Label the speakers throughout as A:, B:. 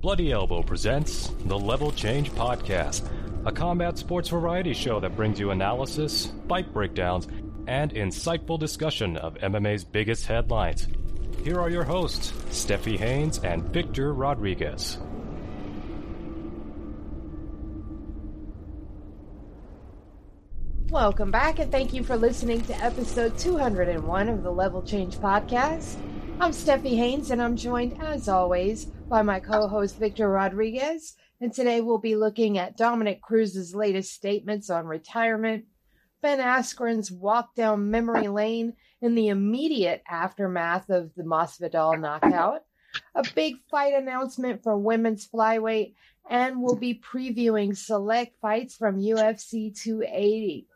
A: Bloody Elbow presents the Level Change Podcast, a combat sports variety show that brings you analysis, fight breakdowns, and insightful discussion of MMA's biggest headlines. Here are your hosts, Stephie Haynes and Victor Rodriguez.
B: Welcome back, and thank you for listening to episode 201 of the Level Change Podcast. I'm Stephie Haynes, and I'm joined, as always, by my co host Victor Rodriguez. And today we'll be looking at Dominick Cruz's latest statements on retirement, Ben Askren's walk down memory lane in the immediate aftermath of the Masvidal knockout, a big fight announcement for women's flyweight, and we'll be previewing select fights from UFC 280.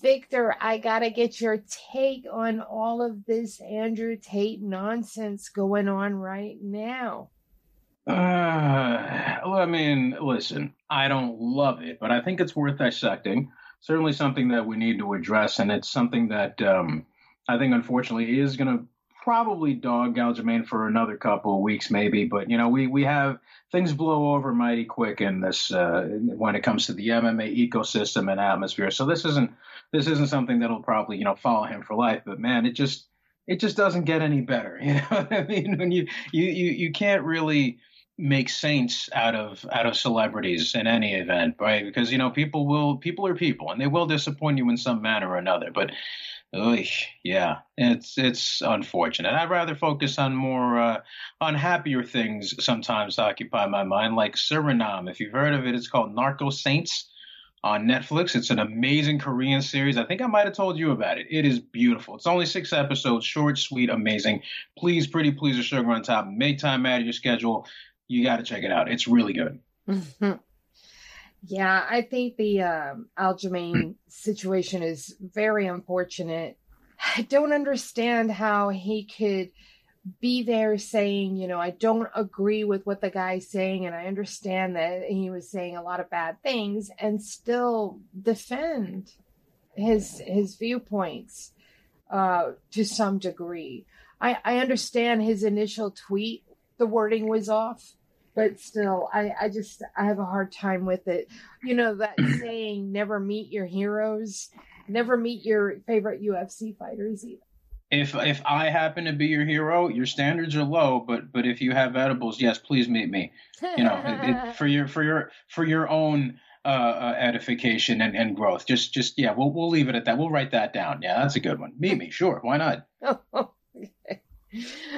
B: Victor, I gotta get your take on all of this Andrew Tate nonsense going on right now.
C: Uh, well, I mean, listen, I don't love it, but I think it's worth dissecting. Certainly something that we need to address, and it's something that um, I think, unfortunately, is going to probably dog Aljamain for another couple of weeks, maybe. But you know, we we have things blow over mighty quick in this uh, when it comes to the MMA ecosystem and atmosphere. So this isn't this isn't something that'll probably you know follow him for life. But man, it just it just doesn't get any better. You know I mean? When you you you you can't really make saints out of out of celebrities in any event, right? Because you know people will people are people and they will disappoint you in some manner or another. But Oy, yeah, it's it's unfortunate. I'd rather focus on more uh, on happier things sometimes to occupy my mind, like Suriname. If you've heard of it, it's called Narco Saints on Netflix. It's an amazing Korean series. I think I might have told you about it. It is beautiful. It's only six episodes, short, sweet, amazing. Please, pretty please, a sugar on top. Make time out of your schedule. You got to check it out. It's really good.
B: Yeah, I think the um, Aljamain situation is very unfortunate. I don't understand how he could be there saying, you know, I don't agree with what the guy's saying, and I understand that he was saying a lot of bad things, and still defend his his viewpoints uh, to some degree. I, I understand his initial tweet; the wording was off but still I, I just i have a hard time with it. You know that saying never meet your heroes never meet your favorite ufc fighters either.
C: If if i happen to be your hero your standards are low but but if you have edibles yes please meet me. You know it, it, for your for your for your own uh, uh, edification and, and growth. Just just yeah we'll we'll leave it at that. We'll write that down. Yeah that's a good one. Meet me sure. Why not.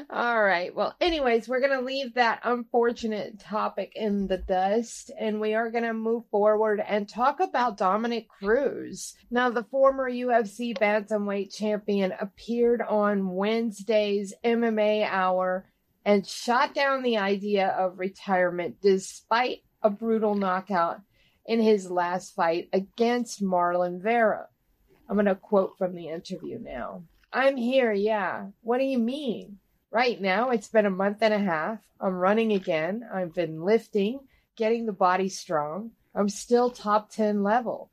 B: All right. Well, anyways, we're going to leave that unfortunate topic in the dust and we are going to move forward and talk about Dominick Cruz. Now, the former UFC bantamweight champion appeared on Wednesday's MMA Hour and shot down the idea of retirement despite a brutal knockout in his last fight against Marlon Vera. I'm going to quote from the interview now. I'm here, yeah. What do you mean? Right now, it's been a month and a half. I'm running again. I've been lifting, getting the body strong. I'm still top 10 level.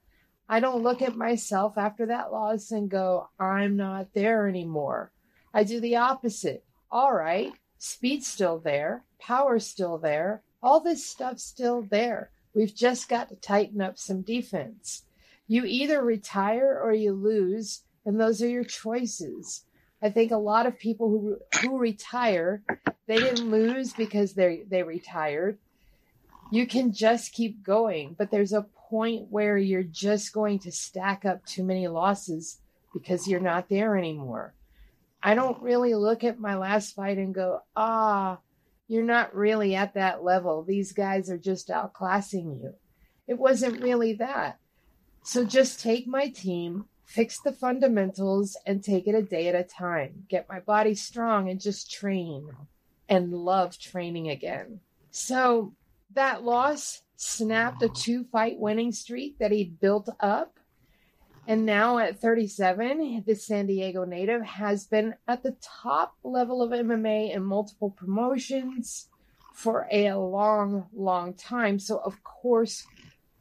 B: I don't look at myself after that loss and go, I'm not there anymore. I do the opposite. All right, speed's still there, power's still there, all this stuff's still there. We've just got to tighten up some defense. You either retire or you lose and those are your choices. I think a lot of people who who retire, they didn't lose because they they retired. You can just keep going, but there's a point where you're just going to stack up too many losses because you're not there anymore. I don't really look at my last fight and go, "Ah, you're not really at that level. These guys are just outclassing you." It wasn't really that. So just take my team, fix the fundamentals and take it a day at a time. Get my body strong and just train and love training again. So that loss snapped a two fight winning streak that he'd built up. And now at 37, the San Diego native has been at the top level of MMA in multiple promotions for a long, long time. So, of course,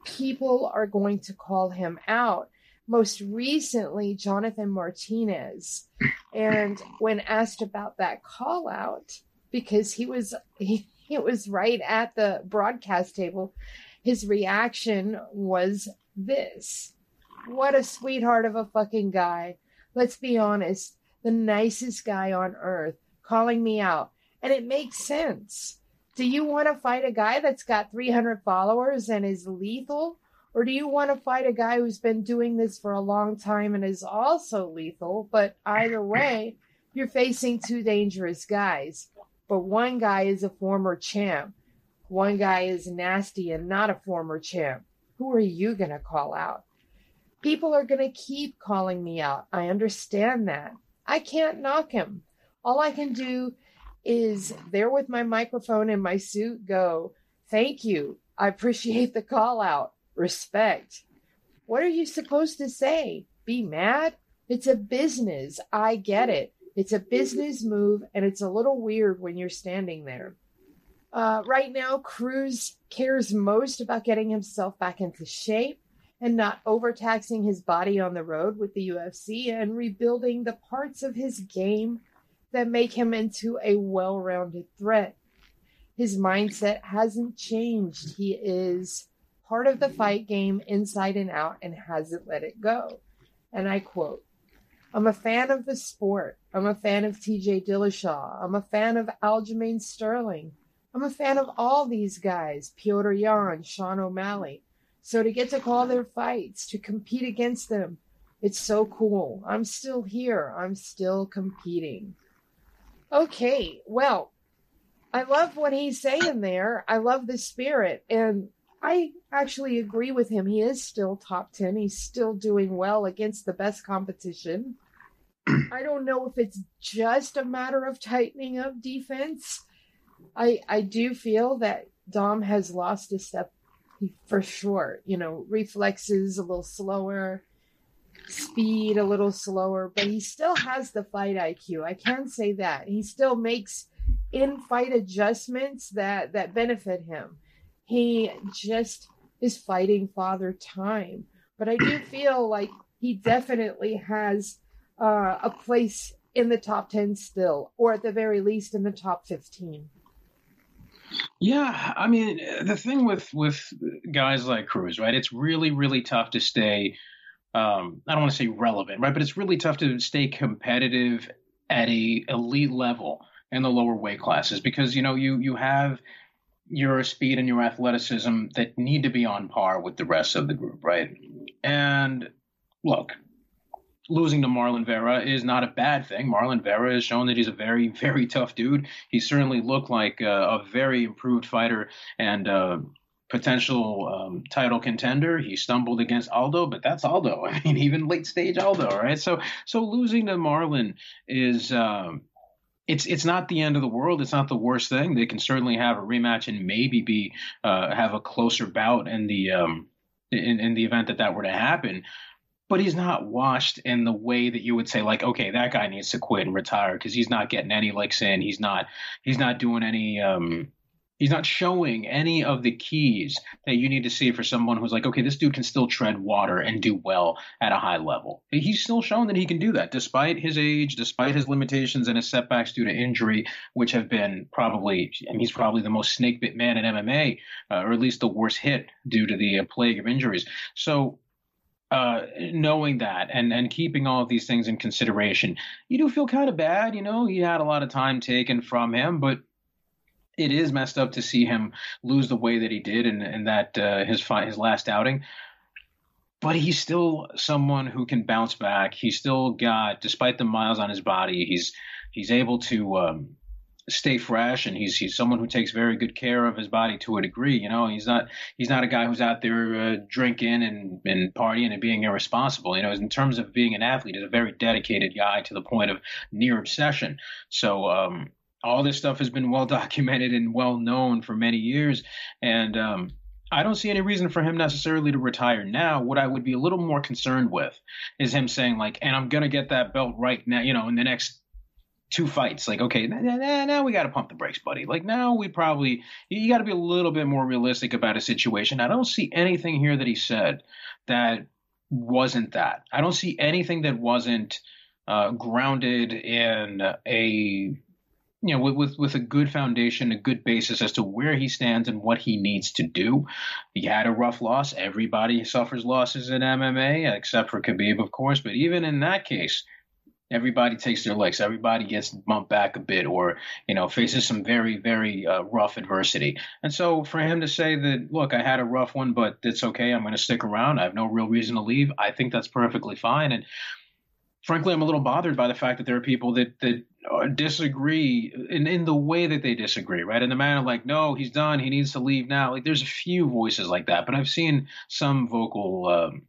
B: people are going to call him out most recently Jonathan Martinez. And when asked about that call out, because he was he, he was right at the broadcast table, his reaction was this. What a sweetheart of a fucking guy. Let's be honest, the nicest guy on earth calling me out. And it makes sense. Do you want to fight a guy that's got 300 followers and is lethal? Or do you want to fight a guy who's been doing this for a long time and is also lethal? But either way, you're facing two dangerous guys. But one guy is a former champ, one guy is nasty and not a former champ. Who are you going to call out? People are going to keep calling me out. I understand that. I can't knock him. All I can do is there with my microphone and my suit go, Thank you. I appreciate the call out. Respect. What are you supposed to say? Be mad? It's a business. I get it. It's a business move, and it's a little weird when you're standing there. Uh, right now, Cruz cares most about getting himself back into shape and not overtaxing his body on the road with the UFC and rebuilding the parts of his game that make him into a well rounded threat. His mindset hasn't changed. He is part of the fight game inside and out and hasn't let it go. And I quote, I'm a fan of the sport. I'm a fan of TJ Dillashaw. I'm a fan of Aljamain Sterling. I'm a fan of all these guys, Petr Yan, Sean O'Malley. So to get to call their fights, to compete against them, it's so cool. I'm still here. I'm still competing. Okay, well, I love what he's saying there. I love the spirit. And I actually agree with him. He is still top 10. He's still doing well against the best competition. I don't know if it's just a matter of tightening up defense. I I do feel that Dom has lost a step for sure. You know, reflexes a little slower, speed a little slower, but he still has the fight IQ. I can say that. He still makes in fight adjustments that that benefit him he just is fighting father time. But I do feel like he definitely has uh, a place in the top 10 still, or at the very least in the top 15.
C: Yeah, I mean, the thing with with guys like Cruz, right? It's really, really tough to stay. Um, I don't want to say relevant, right? But it's really tough to stay competitive at a elite level in the lower weight classes because you know you you have your speed and your athleticism that need to be on par with the rest of the group, right? And look, losing to Marlon Vera is not a bad thing. Marlon Vera has shown that he's a very, very tough dude. He certainly looked like a, a very improved fighter and uh, potential um, title contender. He stumbled against Aldo, but that's Aldo. I mean, even late stage Aldo, right? So, so losing to Marlon is. Um, it's it's not the end of the world. It's not the worst thing. They can certainly have a rematch and maybe be uh, have a closer bout in the um, in, in the event that that were to happen. But he's not washed in the way that you would say, like, okay, that guy needs to quit and retire because he's not getting any licks in. He's not he's not doing any um, He's not showing any of the keys that you need to see for someone who's like, okay, this dude can still tread water and do well at a high level. He's still shown that he can do that despite his age, despite his limitations and his setbacks due to injury, which have been probably, he's probably the most snake bit man in MMA, uh, or at least the worst hit due to the uh, plague of injuries. So, uh, knowing that and, and keeping all of these things in consideration, you do feel kind of bad. You know, he had a lot of time taken from him, but it is messed up to see him lose the way that he did in, in that uh, his fight, his last outing. But he's still someone who can bounce back. He's still got, despite the miles on his body, he's he's able to um, stay fresh, and he's he's someone who takes very good care of his body to a degree. You know, he's not he's not a guy who's out there uh, drinking and and partying and being irresponsible. You know, in terms of being an athlete, he's a very dedicated guy to the point of near obsession. So. Um, all this stuff has been well documented and well known for many years. And um, I don't see any reason for him necessarily to retire now. What I would be a little more concerned with is him saying, like, and I'm to get that belt right now, you know, in the next two fights. Like, okay, now, now we got to pump the brakes, buddy. Like, now we probably, you got to be a little bit more realistic about a situation. I don't see anything here that he said that wasn't that. I don't see anything that wasn't uh, grounded in a you know, with, with, with a good foundation, a good basis as to where he stands and what he needs to do. He had a rough loss. Everybody suffers losses in MMA, except for Khabib, of course. But even in that case, everybody takes their licks. Everybody gets bumped back a bit, or you know, faces some very, very uh, rough adversity. And so, for him to say that, look, I had a rough one, but it's okay. I'm going to stick around. I have no real reason to leave. I think that's perfectly fine. And frankly, I'm a little bothered by the fact that there are people that that disagree in in the way that they disagree, right? In the manner like, no, he's done, he needs to leave now. Like, there's a few voices like that, but I've seen some vocal. Um,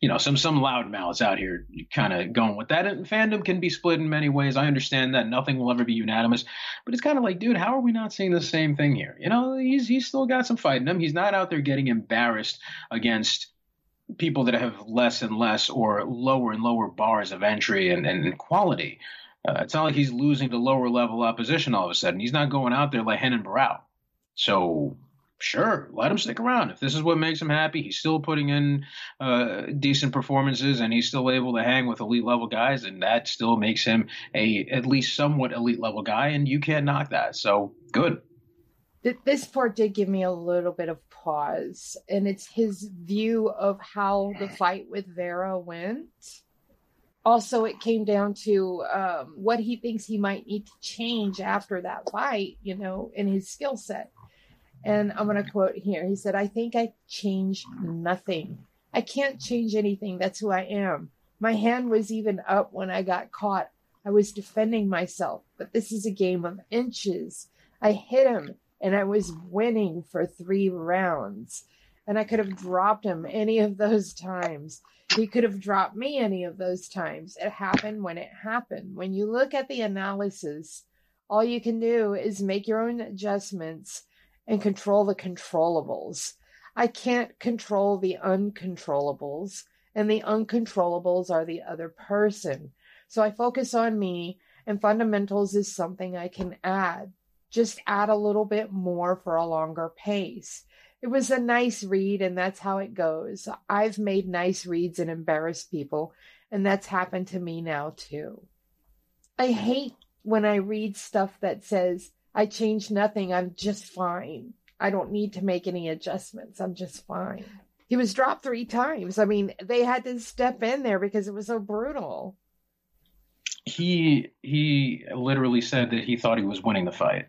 C: you know, some some loud mouths out here kind of going with that. And fandom can be split in many ways. I understand that nothing will ever be unanimous, but it's kind of like, dude, how are we not seeing the same thing here? You know, he's he's still got some fight in him. He's not out there getting embarrassed against people that have less and less or lower and lower bars of entry and, and quality. Uh, it's not like he's losing to lower level opposition all of a sudden. He's not going out there like Renan Barão. So sure, let him stick around. If this is what makes him happy, he's still putting in uh, decent performances and he's still able to hang with elite level guys, and that still makes him a at least somewhat elite level guy, and you can't knock that. So good
B: this part did give me a little bit of pause, and it's his view of how the fight with Vera went. Also, it came down to um, what he thinks he might need to change after that fight, you know, in his skill set. And I'm going to quote here. He said, I think I changed nothing. I can't change anything. That's who I am. My hand was even up when I got caught. I was defending myself, but this is a game of inches. I hit him and I was winning for three rounds. And I could have dropped him any of those times. He could have dropped me any of those times. It happened when it happened. When you look at the analysis, all you can do is make your own adjustments and control the controllables. I can't control the uncontrollables, and the uncontrollables are the other person. So I focus on me, and fundamentals is something I can add just add a little bit more for a longer pace. It was a nice read, and that's how it goes. I've made nice reads and embarrassed people, and that's happened to me now too. I hate when I read stuff that says, I changed nothing, I'm just fine. I don't need to make any adjustments, I'm just fine. He was dropped three times. I mean, they had to step in there because it was so brutal.
C: He he literally said that he thought he was winning the fight.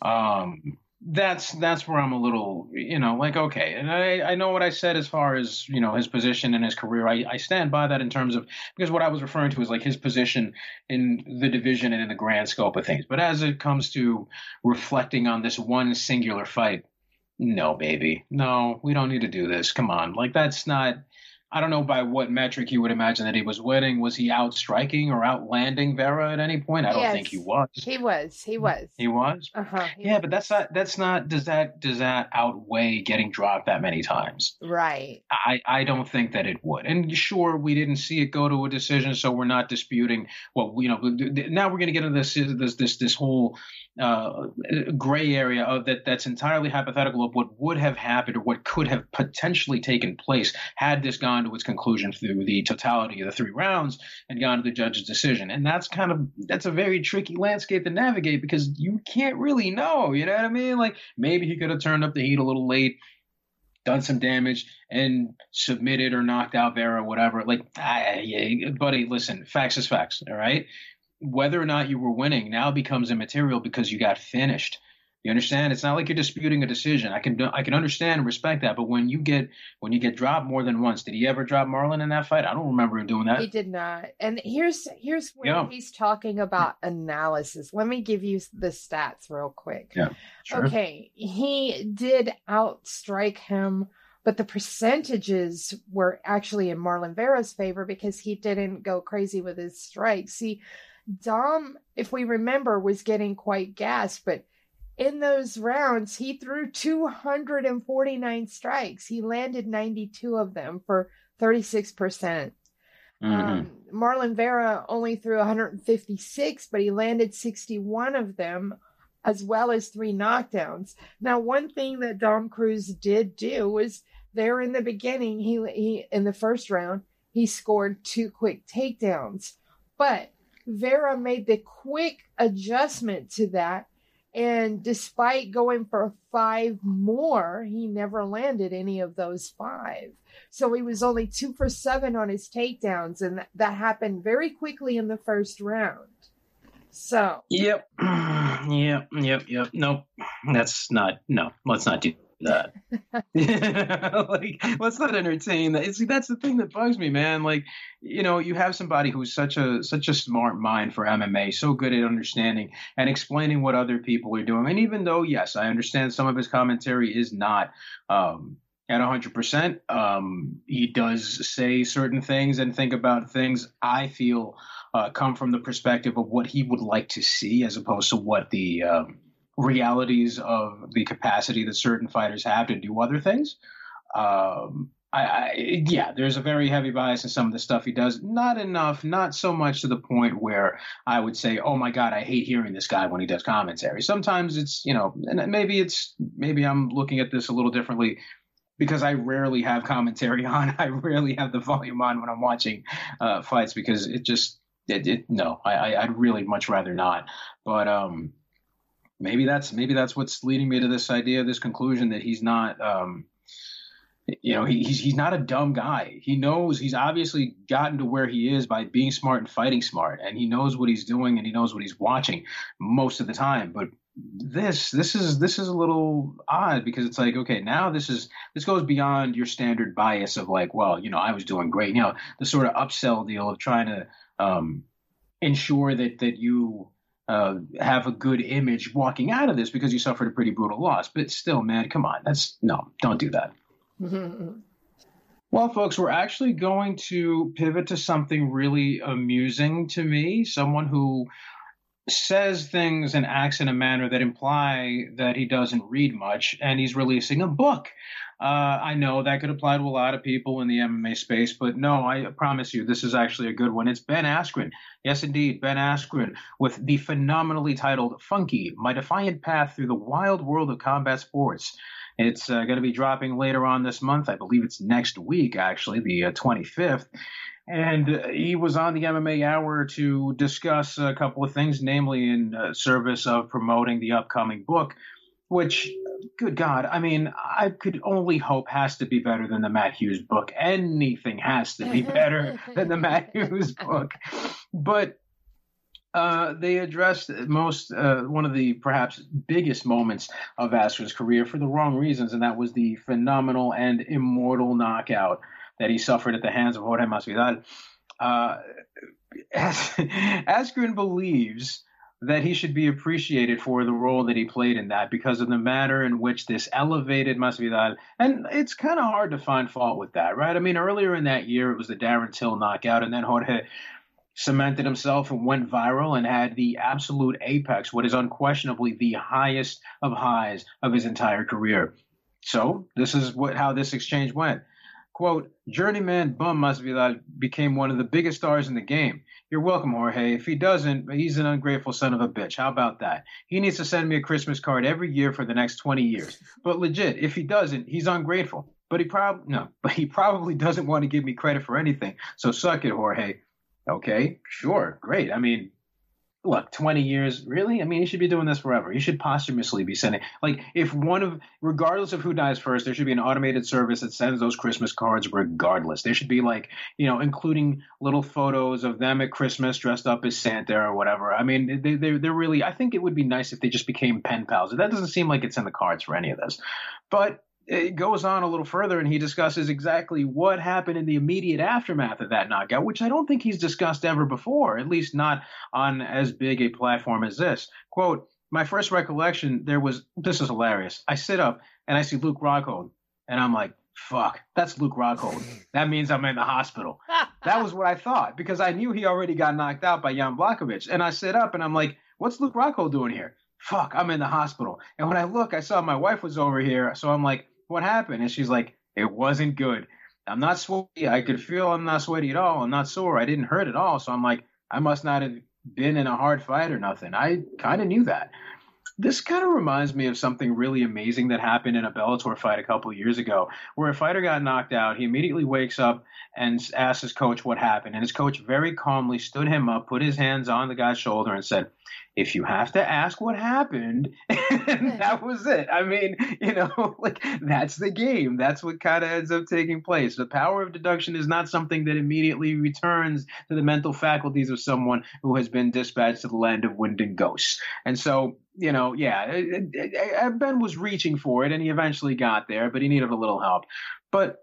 C: Um, that's that's where I'm a little, you know, like okay, and I I know what I said as far as you know his position in his career. I I stand by that in terms of because what I was referring to is like his position in the division and in the grand scope of things. But as it comes to reflecting on this one singular fight, no, baby, no, we don't need to do this. Come on, like that's not I don't know by what metric you would imagine that he was winning. Was he out striking or outlanding Vera at any point? I don't yes, think he was.
B: He was. He was.
C: He was.
B: Uh-huh,
C: yeah, was. but that's not. That's not. Does that does that outweigh getting dropped that many times?
B: Right.
C: I I don't think that it would. And sure, we didn't see it go to a decision, so we're not disputing Well, you know. Now we're going to get into this this this this whole uh, gray area of that that's entirely hypothetical of what would have happened or what could have potentially taken place had this gone to its conclusion through the totality of the three rounds and gone to the judge's decision. And that's kind of that's a very tricky landscape to navigate because you can't really know. You know what I mean? Like maybe he could have turned up the heat a little late done some damage and submitted or knocked out Vera, or whatever. Like, ah, yeah, buddy, listen, facts is facts. All right whether or not you were winning now becomes immaterial because you got finished. You understand? It's not like you're disputing a decision. I can I can understand and respect that, but when you get when you get dropped more than once, did he ever drop Marlon in that fight? I don't remember him doing that.
B: He did not. And here's here's where yeah. he's talking about analysis. Let me give you the stats real quick.
C: Yeah. Sure.
B: Okay, he did outstrike him, but the percentages were actually in Marlon Vera's favor because he didn't go crazy with his strikes. See Dom, if we remember, was getting quite gassed, but in those rounds, he threw 249 strikes. He landed 92 of them for 36%. Mm-hmm. Um, Marlon Vera only threw 156, but he landed 61 of them, as well as three knockdowns. Now, one thing that Dom Cruz did do was there in the beginning, he, he in the first round, he scored two quick takedowns. But Vera made the quick adjustment to that. And despite going for five more, he never landed any of those five. So he was only two for seven on his takedowns. And that, that happened very quickly in the first round. So.
C: Yep. Yep. Yep. Yep. Nope. That's not, no, let's not do that. like, let's not entertain that. It's, that's the thing that bugs me, man. Like, you know, you have somebody who's such a such a smart mind for MMA, so good at understanding and explaining what other people are doing. And even though, yes, I understand some of his commentary is not um, at 100%, um, he does say certain things and think about things. I feel uh, come from the perspective of what he would like to see, as opposed to what the um, realities of the capacity that certain fighters have to do other things. Um, I, I, yeah, there's a very heavy bias in some of the stuff he does. Not enough, not so much to the point where I would say, "Oh my God, I hate hearing this guy when he does commentary." Sometimes it's, you know, and maybe it's maybe I'm looking at this a little differently because I rarely have commentary on. I rarely have the volume on when I'm watching uh, fights because it just, it, it no, I, I'd really much rather not. But um, maybe that's maybe that's what's leading me to this idea, this conclusion that he's not. Um, you know, he, he's he's not a dumb guy. He knows he's obviously gotten to where he is by being smart and fighting smart, and he knows what he's doing and he knows what he's watching most of the time. But this this is this is a little odd because it's like okay now this is this goes beyond your standard bias of like well you know I was doing great you know the sort of upsell deal of trying to um, ensure that that you uh, have a good image walking out of this because you suffered a pretty brutal loss. But still, man, come on. That's no, don't do that. well, folks, we're actually going to pivot to something really amusing to me. Someone who says things and acts in a manner that imply that he doesn't read much, and he's releasing a book. Uh, I know that could apply to a lot of people in the MMA space, but no, I promise you, this is actually a good one. It's Ben Askren. Yes, indeed, Ben Askren with the phenomenally titled Funky My Defiant Path Through the Wild World of Combat Sports. It's uh, going to be dropping later on this month. I believe it's next week, actually, the uh, 25th. And he was on the MMA Hour to discuss a couple of things, namely in uh, service of promoting the upcoming book, which, good God, I mean, I could only hope has to be better than the Matt Hughes book. Anything has to be better than the Matt Hughes book. But uh, they addressed most uh, one of the perhaps biggest moments of Askren's career for the wrong reasons, and that was the phenomenal and immortal knockout that he suffered at the hands of Jorge Masvidal. Uh, Askren believes that he should be appreciated for the role that he played in that because of the manner in which this elevated Masvidal, and it's kind of hard to find fault with that, right? I mean, earlier in that year, it was the Darren Till knockout, and then Jorge cemented himself and went viral and had the absolute apex, what is unquestionably the highest of highs of his entire career. So this is what how this exchange went. Quote, journeyman bum Masvidal became one of the biggest stars in the game. You're welcome, Jorge. If he doesn't, he's an ungrateful son of a bitch. How about that? He needs to send me a Christmas card every year for the next 20 years. But legit, if he doesn't, he's ungrateful. But he probably no, but he probably doesn't want to give me credit for anything. So suck it, Jorge. Okay, sure, great. I mean, look, 20 years, really? I mean, he should be doing this forever. He should posthumously be sending, like, if one of, regardless of who dies first, there should be an automated service that sends those Christmas cards regardless. There should be, like, you know, including little photos of them at Christmas dressed up as Santa or whatever. I mean, they, they, they're really, I think it would be nice if they just became pen pals. That doesn't seem like it's in the cards for any of this. But it goes on a little further and he discusses exactly what happened in the immediate aftermath of that knockout, which I don't think he's discussed ever before, at least not on as big a platform as this. Quote, my first recollection, there was, this is hilarious. I sit up and I see Luke Rockhold and I'm like, fuck, that's Luke Rockhold. That means I'm in the hospital. that was what I thought because I knew he already got knocked out by Jan Blachowicz. And I sit up and I'm like, what's Luke Rockhold doing here? Fuck, I'm in the hospital. And when I look, I saw my wife was over here. So I'm like, what happened? And she's like, it wasn't good. I'm not sweaty. I could feel I'm not sweaty at all. I'm not sore. I didn't hurt at all. So I'm like, I must not have been in a hard fight or nothing. I kind of knew that. this kind of reminds me of something really amazing that happened in a Bellator fight a couple years ago, where a fighter got knocked out. He immediately wakes up and asks his coach what happened, and his coach very calmly stood him up, put his hands on the guy's shoulder, and said, if you have to ask what happened, and that was it. I mean, you know, like that's the game. That's what kind of ends up taking place. The power of deduction is not something that immediately returns to the mental faculties of someone who has been dispatched to the land of wind and ghosts. And so, you know, yeah, it, it, it, Ben was reaching for it, and he eventually got there, but he needed a little help. But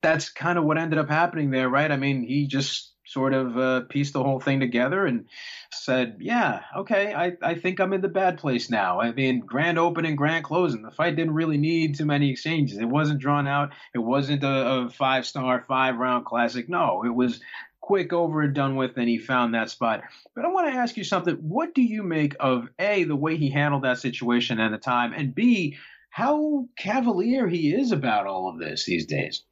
C: that's kind of what ended up happening there, right? I mean, he just sort of uh, pieced the whole thing together and said, "Yeah, okay, I, I think I'm in the bad place now. I mean, grand opening, grand closing. The fight didn't really need too many exchanges. It wasn't drawn out. It wasn't a, a five star, five round classic. No, it was." Quick over and done with, and he found that spot. But I want to ask you something. What do you make of A, the way he handled that situation at the time, and B, how cavalier he is about all of this these days?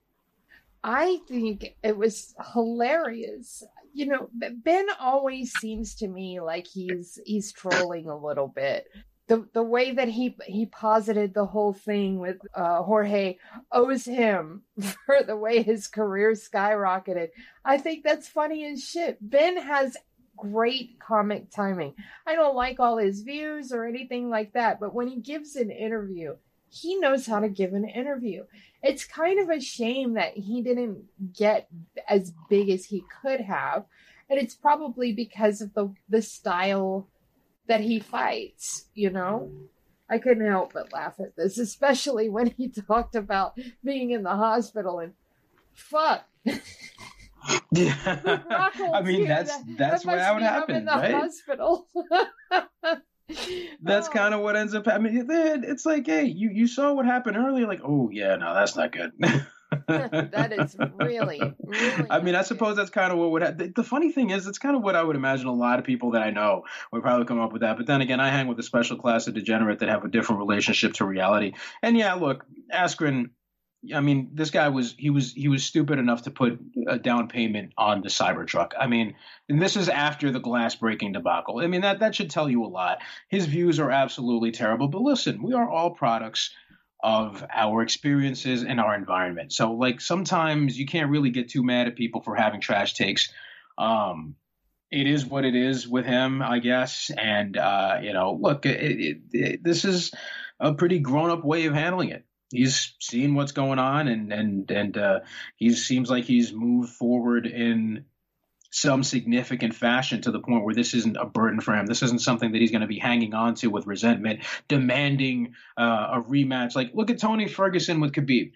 B: I think it was hilarious. You know, Ben always seems to me like he's he's trolling a little bit. The the way that he he posited the whole thing with uh, Jorge owes him for the way his career skyrocketed. I think that's funny as shit. Ben has great comic timing. I don't like all his views or anything like that, but when he gives an interview, he knows how to give an interview it's kind of a shame that he didn't get as big as he could have. And it's probably because of the the style that he fights, you know? I couldn't help but laugh at this, especially when he talked about being in the hospital and fuck.
C: Yeah. I mean that's that's that what would happen, in the right?
B: Hospital.
C: that's oh. kind of what ends up. I mean, it's like, hey, you you saw what happened earlier. Like, oh yeah, no, that's not good.
B: that is really, really. I
C: mean, I suppose that's kind of what would. Ha- the, the, funny thing is, it's kind of what I would imagine a lot of people that I know would probably come up with that. But then again, I hang with a special class of degenerate that have a different relationship to reality. And yeah, look, Askren I mean, this guy was he was he was stupid enough to put a down payment on the Cybertruck. I mean, and this is after the glass breaking debacle. I mean, that that should tell you a lot. His views are absolutely terrible. But listen, we are all products of our experiences and our environment. So, like, sometimes you can't really get too mad at people for having trash takes. Um, it is what it is with him, I guess. And uh, you know, look, it, it, it, this is a pretty grown up way of handling it he's seen what's going on and and and uh, he seems like he's moved forward in some significant fashion to the point where this isn't a burden for him. This isn't something that he's going to be hanging on to with resentment, demanding uh, a rematch. Like look at Tony Ferguson with Khabib.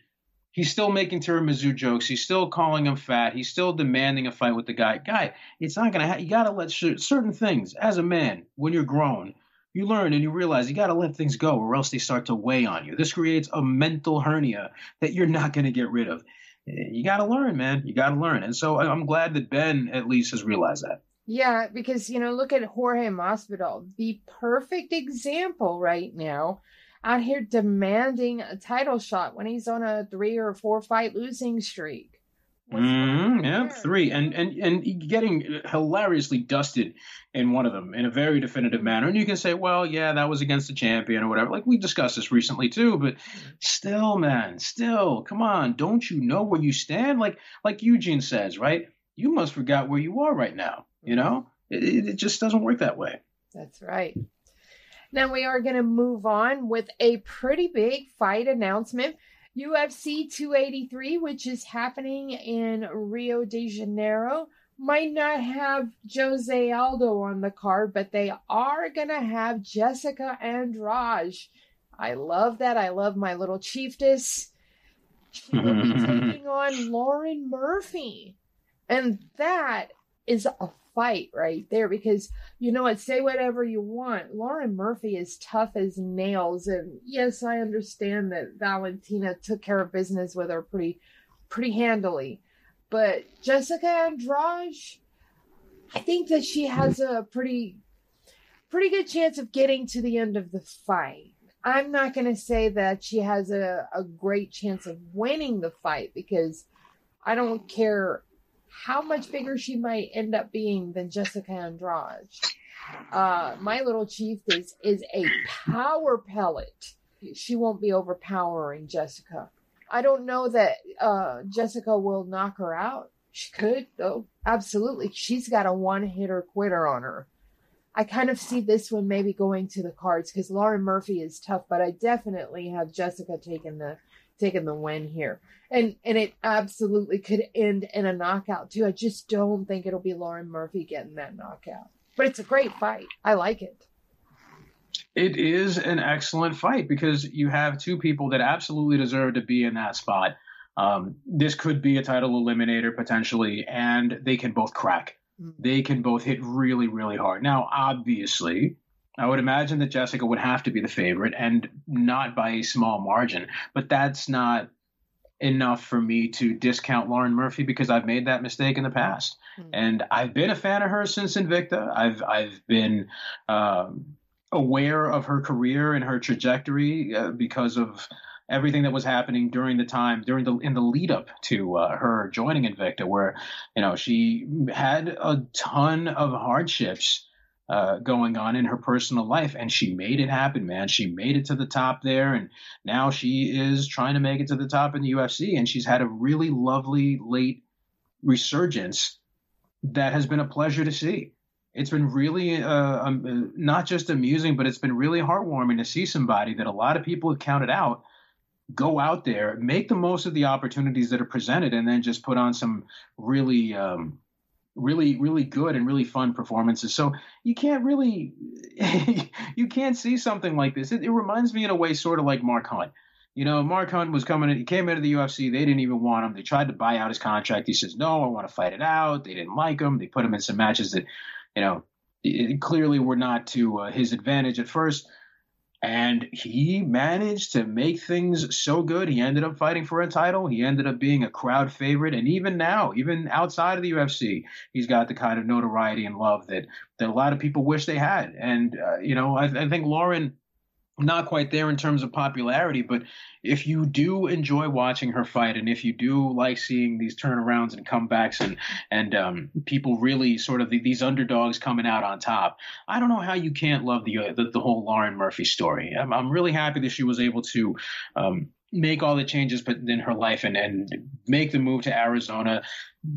C: He's still making tiramisu jokes. He's still calling him fat. He's still demanding a fight with the guy. Guy, it's not going to. Ha- you got to let sh- certain things as a man when you're grown you learn and you realize you got to let things go or else they start to weigh on you. This creates a mental hernia that you're not going to get rid of. You got to learn, man. You got to learn. And so I'm glad that Ben at least has realized that.
B: Yeah, because, you know, look at Jorge Masvidal, the perfect example right now out here demanding a title shot when he's on a three or four fight losing streak.
C: Mm, yeah, three, and and and getting hilariously dusted in one of them in a very definitive manner. And you can say, well, yeah, that was against the champion or whatever. Like we discussed this recently too, but still, man, still, come on, don't you know where you stand? Like like Eugene says, right? You must forgot where you are right now. You know, it, it just doesn't work that way.
B: That's right. Now we are going to move on with a pretty big fight announcement UFC 283, which is happening in Rio de Janeiro, might not have Jose Aldo on the card, but they are going to have Jessica Andrade. I love that. I love my little chiefess. She will be taking on Lauren Murphy. And that is a fight right there because you know what say whatever you want. Lauren murphy is tough as nails. And yes i understand that valentina took care of business with her pretty pretty handily. But jessica andrade i think that she has a pretty pretty good chance of getting to the end of the fight. I'm not going to say that she has a, a great chance of winning the fight because i don't care how much bigger she might end up being than Jessica Andrade. uh, my little chief is is a power pellet. She won't be overpowering Jessica. I don't know that uh, Jessica will knock her out. She could, though. Absolutely. She's got a one hitter quitter on her. I kind of see this one maybe going to the cards because Lauren Murphy is tough, but I definitely have Jessica taking the taking the win here. And and it absolutely could end in a knockout too. I just don't think it'll be Lauren Murphy getting that knockout. But it's a great fight. I like it.
C: It is an excellent fight because you have two people that absolutely deserve to be in that spot. Um, this could be a title eliminator potentially, and they can both crack. Mm. They can both hit really, really hard. Now, obviously, I would imagine that Jessica would have to be the favorite and not by a small margin, but that's not enough for me to discount Lauren Murphy because I've made that mistake in the past. Mm-hmm. And I've been a fan of her since Invicta. I've I've been um, aware of her career and her trajectory uh, because of everything that was happening during the time during the in the lead up to uh, her joining Invicta, where you know she had a ton of hardships. Uh, going on in her personal life, and she made it happen, man. She made it to the top there, and now she is trying to make it to the top in the UFC, and she's had a really lovely late resurgence that has been a pleasure to see. It's been really uh, um, not just amusing, but it's been really heartwarming to see somebody that a lot of people have counted out go out there, make the most of the opportunities that are presented, and then just put on some really, um, really, really good and really fun performances. So you can't really, you can't see something like this. It, it, reminds me in a way, sort of like Mark Hunt. You know, Mark Hunt was coming. He came into the UFC. They didn't even want him. They tried to buy out his contract. He says, "No, I want to fight it out." They didn't like him. They put him in some matches that you know, it clearly were not to uh, his advantage at first. And he managed to make things so good. He ended up fighting for a title. He ended up being a crowd favorite. And even now, even outside of the UFC, he's got the kind of notoriety and love that, that a lot of people wish they had. And, uh, you know, I, I think Lauren not quite there in terms of popularity, but if you do enjoy watching her fight, and if you do like seeing these turnarounds and comebacks, and and um, people really sort of the, these underdogs coming out on top, I don't know how you can't love the uh, the, the, whole Lauren Murphy story. I'm, I'm really happy that she was able to um, make all the changes but in her life and, and make the move to Arizona,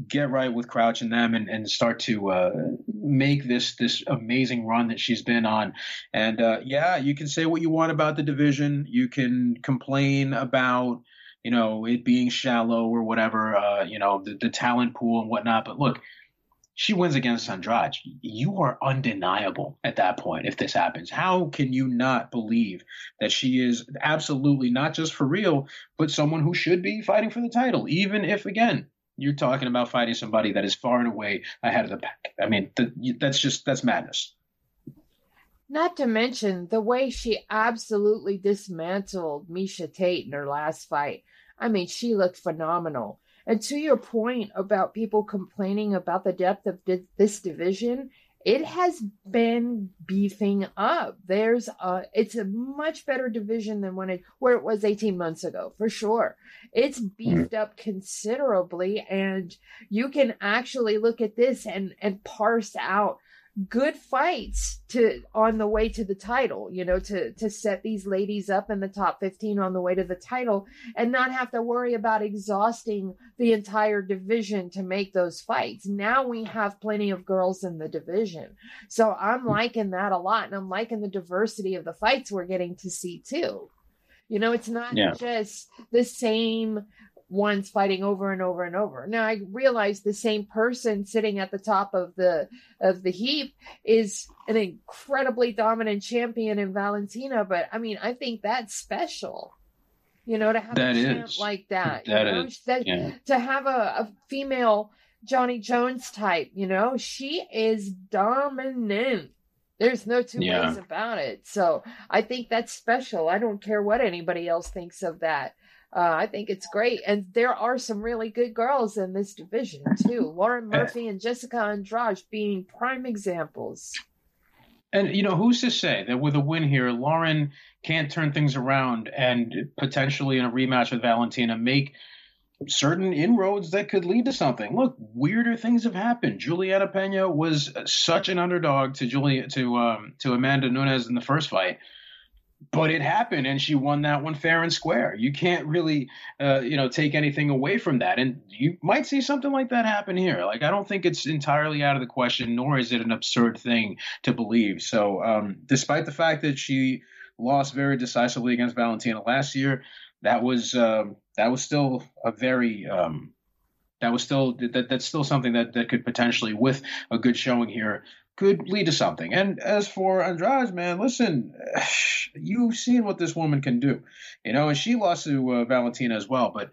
C: get right with Crouch and them, and, and start to uh, make this this amazing run that she's been on. And uh, yeah, you can say what you want about the division. You can complain about you know it being shallow or whatever, uh, you know the, the talent pool and whatnot. But look, she wins against Andrade. You are undeniable at that point if this happens. How can you not believe that she is absolutely not just for real, but someone who should be fighting for the title, even if, again, you're talking about fighting somebody that is far and away ahead of the pack. I mean, that's just, that's madness.
B: Not to mention the way she absolutely dismantled Miesha Tate in her last fight. I mean, she looked phenomenal. And to your point about people complaining about the depth of di- this division, it has been beefing up. There's a, it's a much better division than when it, where it was 18 months ago, for sure. It's mm-hmm. beefed up considerably and you can actually look at this and, and parse out good fights to on the way to the title you know to to set these ladies up in the top 15 on the way to the title and not have to worry about exhausting the entire division to make those fights. Now we have plenty of girls in the division. So i'm hmm. liking that a lot and i'm liking the diversity of the fights we're getting to see too. You know it's not yeah. just the same ones fighting over and over and over. Now I realize the same person sitting at the top of the of the heap is an incredibly dominant champion in Valentina, but I mean I think that's special. You know, to have that a champ like that. That you know? is, that, yeah. to have a, a female Johnny Jones type, you know, she is dominant. There's no two yeah. ways about it. So I think that's special. I don't care what anybody else thinks of that. Uh, I think it's great. And there are some really good girls in this division, too. Lauren Murphy and Jessica Andrade being prime examples.
C: And, you know, who's to say that with a win here, Lauren can't turn things around and potentially in a rematch with Valentina make certain inroads that could lead to something. Look, weirder things have happened. Julianna Peña was such an underdog to Julia to um, to Amanda Nunes in the first fight, but it happened, and she won that one fair and square. You can't really, uh, you know, take anything away from that, and you might see something like that happen here. Like I don't think it's entirely out of the question, nor is it an absurd thing to believe. So, um, despite the fact that she lost very decisively against Valentina last year, that was. Um, that was still a very um, that was still that that's still something that that could potentially with a good showing here could lead to something. And as for Andrade, man, listen, you've seen what this woman can do, you know, and she lost to uh, Valentina as well, but.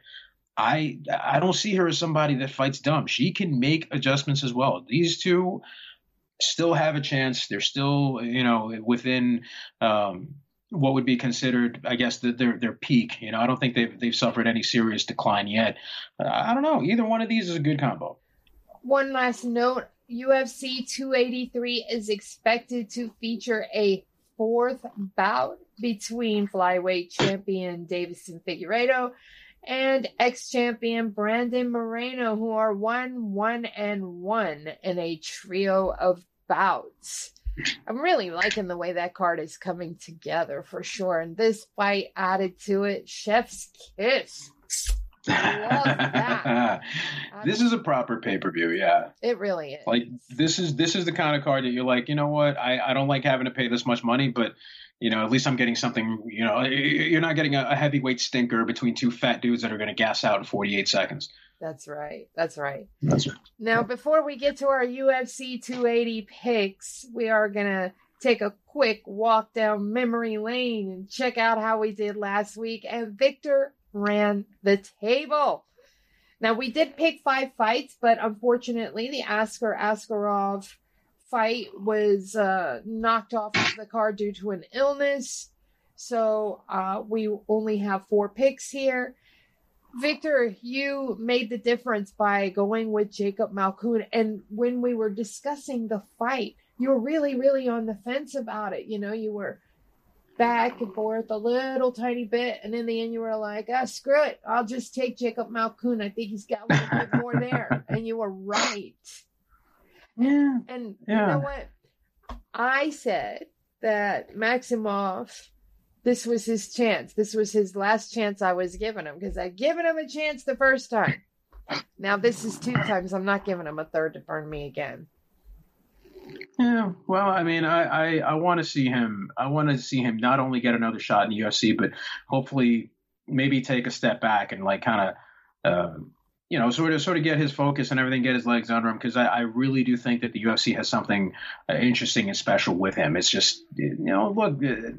C: I I don't see her as somebody that fights dumb. She can make adjustments as well. These two still have a chance. They're still, you know, within um, what would be considered, I guess, the, their their peak. You know, I don't think they've they've suffered any serious decline yet. Uh, I don't know. Either one of these is a good combo.
B: One last note: UFC 283 is expected to feature a fourth bout between flyweight champion Deiveson Figueiredo and ex-champion Brandon Moreno, who are one, one, and one in a trio of bouts. I'm really liking the way that card is coming together for sure. And this fight added to it, Chef's Kiss.
C: this is a proper pay per view, yeah.
B: It really is.
C: Like this is this is the kind of card that you're like, you know what, I, I don't like having to pay this much money, but you know, at least I'm getting something. You know, you're not getting a, a heavyweight stinker between two fat dudes that are going to gas out in 48 seconds.
B: That's right. That's right.
C: That's right.
B: Now, before we get to our UFC 280 picks, we are going to take a quick walk down memory lane and check out how we did last week. And Victor ran the table. Now, we did pick five fights, but unfortunately, the Askar Askarov fight was uh, knocked off of the card due to an illness. So uh, we only have four picks here. Victor, you made the difference by going with Jacob Malkoun. And when we were discussing the fight, you were really, really on the fence about it. You know, you were back and forth a little tiny bit. And in the end, you were like, ah, screw it. I'll just take Jacob Malkoun. I think he's got a little bit more there. And you were right.
C: Yeah.
B: And yeah. you know what? I said that Maximov this was his chance. This was his last chance I was giving him because I'd given him a chance the first time. Now this is two times. I'm not giving him a third to burn me again.
C: Yeah, well, I mean, I I, I want to see him. I want to see him not only get another shot in the UFC, but hopefully maybe take a step back and like kind of, uh, you know, sort of sort of get his focus and everything, get his legs under him. Because I, I really do think that the UFC has something uh, interesting and special with him. It's just, you know, look, uh,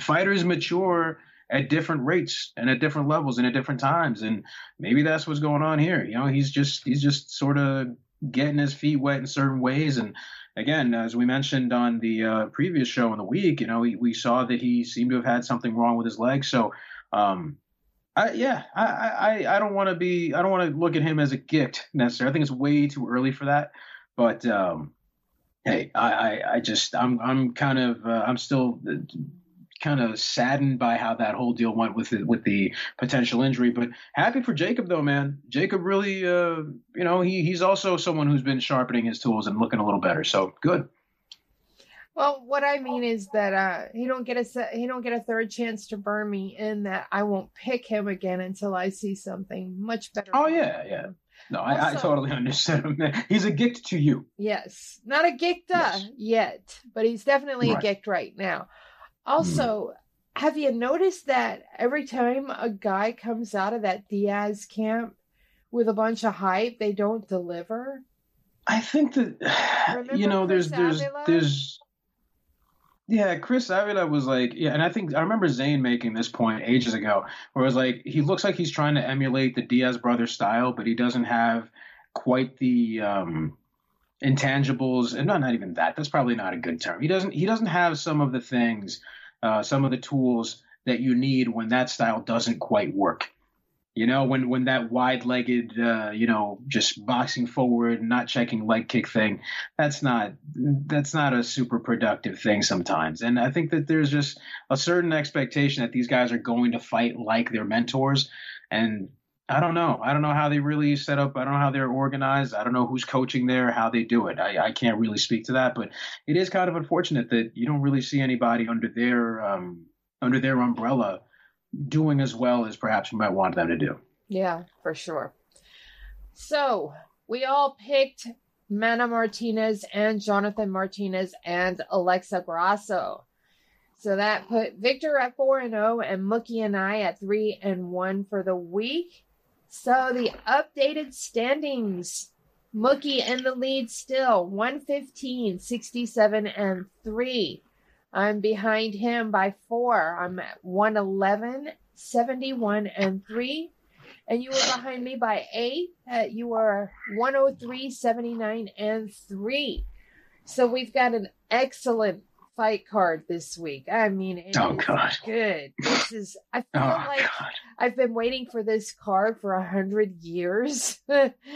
C: fighters mature at different rates and at different levels and at different times and maybe that's what's going on here you know he's just he's just sort of getting his feet wet in certain ways and again as we mentioned on the uh, previous show in the week you know we, we saw that he seemed to have had something wrong with his leg so um I, yeah, I, I, I don't want to be, I don't want to look at him as a gift necessarily. I think it's way too early for that. But um, hey, I, I, I just, I'm, I'm kind of, uh, I'm still kind of saddened by how that whole deal went with the, with the potential injury. But happy for Jacob though, man. Jacob really, uh, you know, he he's also someone who's been sharpening his tools and looking a little better. So good.
B: Well, what I mean is that uh, he don't get a he don't get a third chance to burn me, in that I won't pick him again until I see something much better.
C: Oh yeah, yeah. No, also, I, I, totally understand. Him. He's a gift to you.
B: Yes, not a gift yes. yet, but he's definitely right. a gift right now. Also, mm. have you noticed that every time a guy comes out of that Diaz camp with a bunch of hype, they don't deliver?
C: I think that Remember you know, Chris there's there's Avila? there's yeah, Chris Avila was like, yeah, and I think I remember Zane making this point ages ago, where it was like he looks like he's trying to emulate the Diaz brothers style, but he doesn't have quite the um, intangibles, and not not even that. That's probably not a good term. He doesn't he doesn't have some of the things, uh, some of the tools that you need when that style doesn't quite work. You know, when when that wide-legged, uh, you know, just boxing forward, not checking leg kick thing, that's not that's not a super productive thing sometimes. And I think that there's just a certain expectation that these guys are going to fight like their mentors, and I don't know. I don't know how they really set up. I don't know how they're organized. I don't know who's coaching there, how they do it. I, I can't really speak to that, but it is kind of unfortunate that you don't really see anybody under their um, under their umbrella doing as well as perhaps you might want them to do.
B: Yeah, for sure. So we all picked Mana Martinez and Jonathan Martinez and Alexa Grasso. So that put Victor at 4 and 0 and Mookie and I at 3 and 1 for the week. So the updated standings Mookie in the lead still 115, 67 and 3. I'm behind him by 4. I'm at 111, 71 and 3 and you were behind me by eight. Uh, you were 103, 79, and three. So we've got an excellent fight card this week. I mean,
C: oh, God.
B: good. This is, I feel
C: oh,
B: like
C: God.
B: I've been waiting for this card for a hundred years.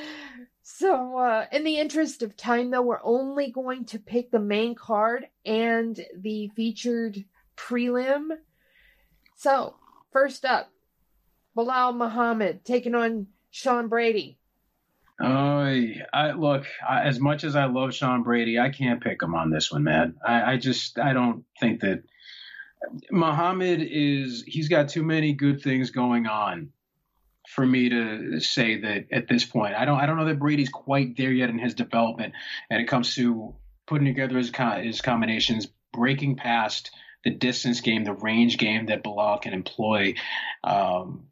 B: so, uh, in the interest of time, though, we're only going to pick the main card and the featured prelim. So, first up, Belal Muhammad taking on Sean Brady.
C: Oh, I look. I, as much as I love Sean Brady, I can't pick him on this one, man. I, I just I don't think that Muhammad is. He's got too many good things going on for me to say that at this point. I don't. I don't know that Brady's quite there yet in his development, and it comes to putting together his his combinations, breaking past the distance game, the range game that Belal can employ. Um,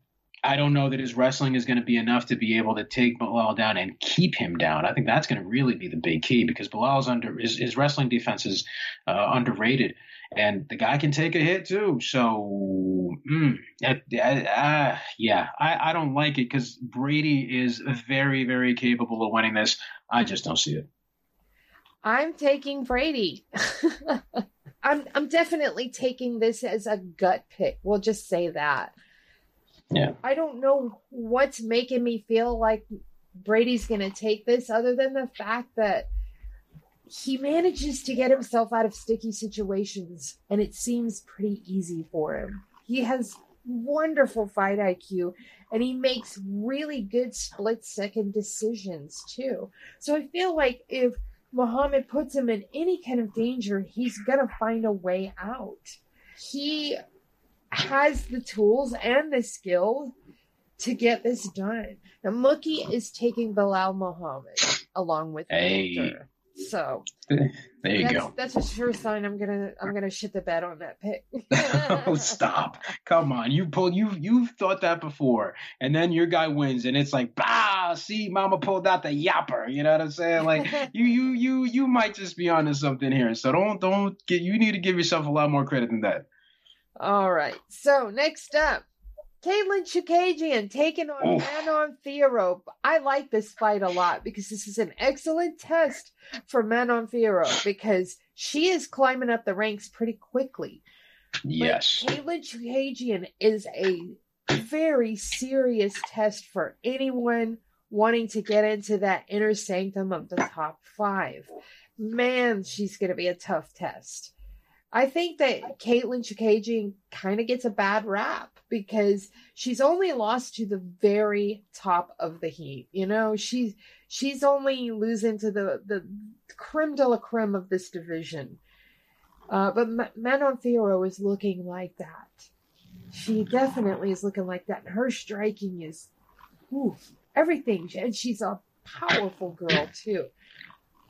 C: I don't know that his wrestling is going to be enough to be able to take Belal down and keep him down. I think that's going to really be the big key because Belal's under his, his wrestling defense is uh, underrated, and the guy can take a hit too. So, mm, uh, yeah, I, I don't like it because Brady is very, very capable of winning this. I just don't see it.
B: I'm taking Brady. I'm I'm definitely taking this as a gut pick. We'll just say that.
C: Yeah.
B: I don't know what's making me feel like Brady's going to take this other than the fact that he manages to get himself out of sticky situations and it seems pretty easy for him. He has wonderful fight IQ and he makes really good split second decisions too. So I feel like if Muhammad puts him in any kind of danger, he's going to find a way out. He has the tools and the skill to get this done. Now, Mookie is taking Belal Muhammad along with
C: hey.
B: Victor. So
C: there you
B: that's,
C: go.
B: That's a sure sign. I'm gonna I'm gonna shit the bed on that pick.
C: oh, stop! Come on, you pulled you you've thought that before, and then your guy wins, and it's like, bah! See, Mama pulled out the yapper. You know what I'm saying? Like you you you you might just be onto something here. So don't don't get. You need to give yourself a lot more credit than that.
B: All right. So next up, Katlyn Chookagian taking on. Manon Fiorot. I like this fight a lot because this is an excellent test for Manon Fiorot because she is climbing up the ranks pretty quickly.
C: Yes.
B: But Katlyn Chookagian is a very serious test for anyone wanting to get into that inner sanctum of the top five. Man, she's going to be a tough test. I think that Katlyn Chookagian kind of gets a bad rap because she's only lost to the very top of the heap. You know, she's she's only losing to the the creme de la creme of this division. Uh, but Manon Fiorot is looking like that. She definitely is looking like that. Her striking is, oof, everything. And she's a powerful girl too.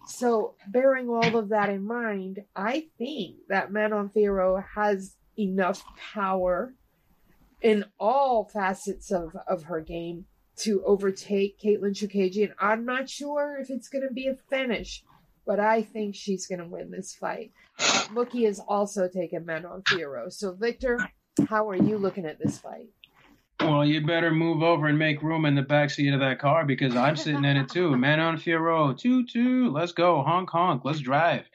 B: So, bearing all of that in mind, I think that Manon Fiorot has enough power in all facets of, of her game to overtake Katlyn Chookagian. I'm not sure if it's going to be a finish, but I think she's going to win this fight. Mookie is also taking Manon Fiorot. So, Victor, how are you looking at this fight?
C: Well, you better move over and make room in the back seat of that car because I'm sitting in it too. Manon Fiorot, two two, let's go, honk honk, let's drive.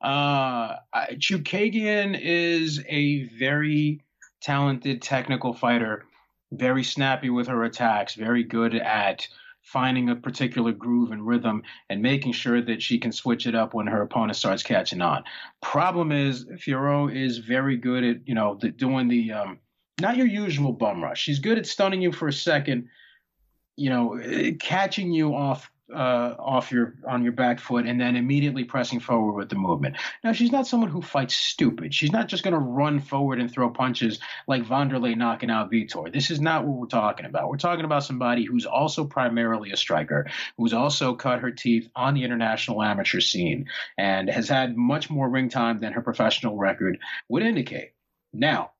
C: Uh, Chookagian is a very talented technical fighter, very snappy with her attacks, very good at finding a particular groove and rhythm and making sure that she can switch it up when her opponent starts catching on. Problem is, Fiorot is very good at you know the, doing the um, not your usual bum rush. She's good at stunning you for a second, you know, catching you off uh, off your on your back foot and then immediately pressing forward with the movement. Now she's not someone who fights stupid. She's not just going to run forward and throw punches like Wanderlei knocking out Vitor. This is not what we're talking about. We're talking about somebody who's also primarily a striker, who's also cut her teeth on the international amateur scene and has had much more ring time than her professional record would indicate. Now,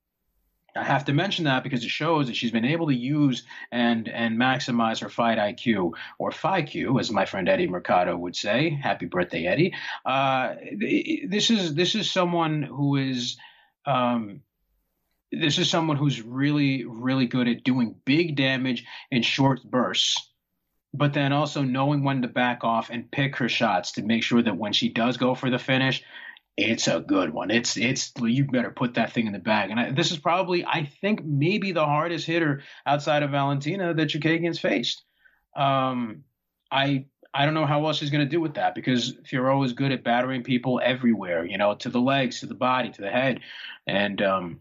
C: I have to mention that because it shows that she's been able to use and and maximize her fight IQ or FIQ, as my friend Eddie Mercado would say. Happy birthday, Eddie! Uh, this is this is someone who is. Um, this is someone who's really, really good at doing big damage in short bursts, but then also knowing when to back off and pick her shots to make sure that when she does go for the finish, it's a good one. It's it's you better put that thing in the bag. And I, this is probably I think maybe the hardest hitter outside of Valentina that Chookagian's faced. Um, I I don't know how else she's going to do with that because Fiorot is good at battering people everywhere. You know, to the legs, to the body, to the head, and um,